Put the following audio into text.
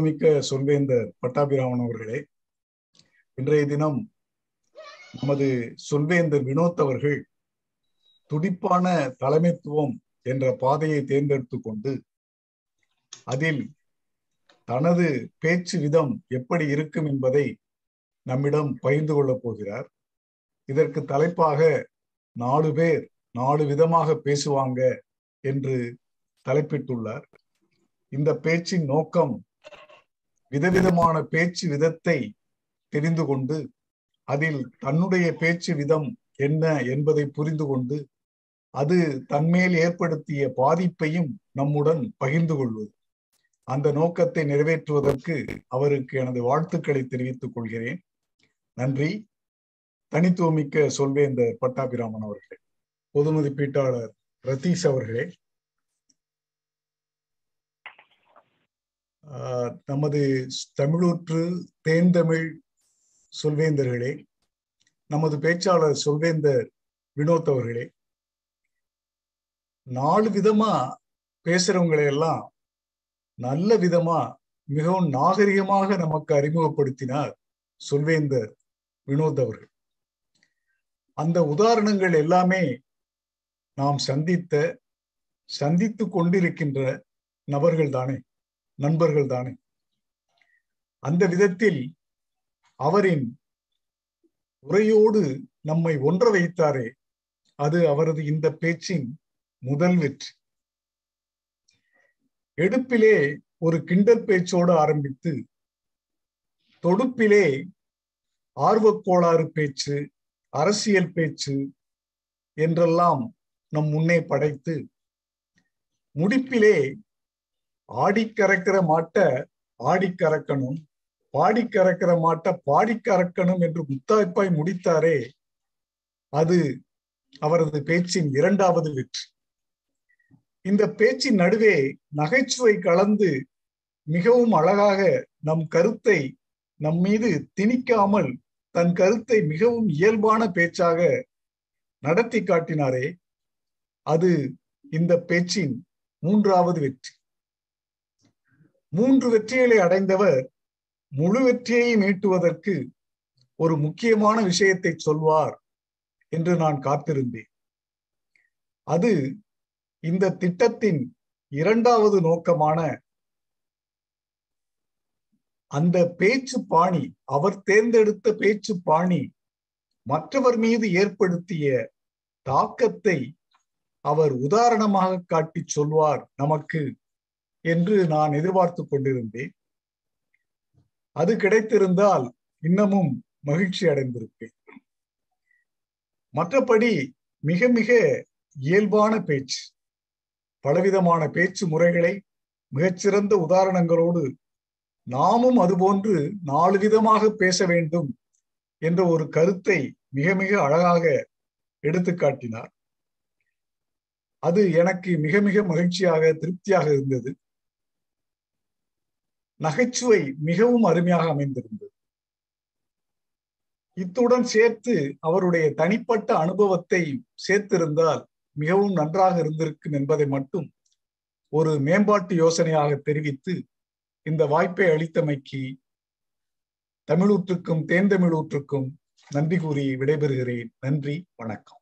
மிக்க சொல்வேந்தர் பட்டாபிராமன் அவர்களே. இன்றைய தினம் நமது சொல்வேந்தர் வினோத் அவர்கள் துடிப்பான தலைமைத்துவம் என்ற பாதையை தேர்ந்தெடுத்து கொண்டு அதில் தனது பேச்சு விதம் எப்படி இருக்கும் என்பதை நம்மிடம் பகிர்ந்து கொள்ளப் போகிறார். இதற்கு தலைப்பாக நாலு பேர் நாலு விதமாக பேசுவாங்க என்று தலைப்பிட்டுள்ளார். இந்த பேச்சின் நோக்கம் விதவிதமான பேச்சு விதத்தை தெரிந்து கொண்டு அதில் தன்னுடைய பேச்சு விதம் என்ன என்பதை புரிந்து கொண்டு அது தன்மேல் ஏற்படுத்திய பாதிப்பையும் நம்முடன் பகிர்ந்து கொள்வது. அந்த நோக்கத்தை நிறைவேற்றுவதற்கு அவருக்கு எனது வாழ்த்துக்களை தெரிவித்துக் கொள்கிறேன். நன்றி. தனித்துவமிக்க சொல்வேந்தர் பட்டாபிராமன் அவர்களே பொது மதிப்பீட்டாளர் ரதீஷ் அவர்களே நமது தமிழூற்று தேன்தமிழ் சொல்வேந்தர்களே நமது பேச்சாளர் சொல்வேந்தர் வினோத் அவர்களே நாலு விதமா பேசுறவங்களை எல்லாம் நல்ல விதமா மிகவும் நாகரிகமாக நமக்கு அறிமுகப்படுத்தினார் சொல்வேந்தர் வினோத் அவர்கள். அந்த உதாரணங்கள் எல்லாமே நாம் சந்தித்த சந்தித்து கொண்டிருக்கின்ற நபர்கள் தானே. நண்பர்கள் தானே. அந்த விதத்தில் அவரின் உரையோடு நம்மை ஒன்ற வைத்தாரே அது அவரது இந்த பேச்சின் முதல் வெற்றி. எடுப்பிலே ஒரு கிண்டல் பேச்சோடு ஆரம்பித்து தொடுப்பிலே ஆர்வக்கோளாறு பேச்சு அரசியல் பேச்சு என்றெல்லாம் நம் முன்னே படைத்து முடிப்பிலே ஆடி கறக்கிற மாட்ட ஆடி கறக்கணும் பாடி கறக்கிற மாட்ட பாடி கறக்கணும் என்று முத்தாய்ப்பாய் முடித்தாரே அது அவரது பேச்சின் இரண்டாவது வெற்றி. இந்த பேச்சின் நடுவே நகைச்சுவை கலந்து மிகவும் அழகாக நம் கருத்தை நம் மீது திணிக்காமல் தன் கருத்தை மிகவும் இயல்பான பேச்சாக நடத்தி காட்டினாரே அது இந்த பேச்சின் மூன்றாவது வெற்றி. மூன்று வெற்றிகளை அடைந்தவர் முழு வெற்றியை மீட்டுவதற்கு ஒரு முக்கியமான விஷயத்தை சொல்வார் என்று நான் காத்திருந்தேன். அது இந்த திட்டத்தின் இரண்டாவது நோக்கமான அந்த பேச்சு பாணி அவர் தேர்ந்தெடுத்த பேச்சு பாணி மற்றவர் மீது ஏற்படுத்திய தாக்கத்தை அவர் உதாரணமாக காட்டி சொல்வார். நமக்கு என்று நான் எதிர்பார்த்து கொண்டிருந்தேன். அது கிடைத்திருந்தால் இன்னமும் மகிழ்ச்சி அடைந்திருப்பேன். மற்றபடி மிக மிக இயல்பான பேச்சு பலவிதமான பேச்சு முறைகளை மிகச்சிறந்த உதாரணங்களோடு நாமும் அதுபோன்று நாலு விதமாக பேச வேண்டும் என்ற ஒரு கருத்தை மிக மிக அழகாக எடுத்து காட்டினார். அது எனக்கு மிக மிக மகிழ்ச்சியாக திருப்தியாக இருந்தது. நகைச்சுவை மிகவும் அருமையாக அமைந்திருந்தது. இத்துடன் சேர்த்து அவருடைய தனிப்பட்ட அனுபவத்தை சேர்த்திருந்தால் மிகவும் நன்றாக இருந்திருக்கும் என்பதை மட்டும் ஒரு மேம்பாட்டு யோசனையாக தெரிவித்து இந்த வாய்ப்பை அளித்தமைக்கு தமிழூற்றுக்கும் தேந்தமிழூற்றுக்கும் நன்றி கூறி விடைபெறுகிறேன். நன்றி வணக்கம்.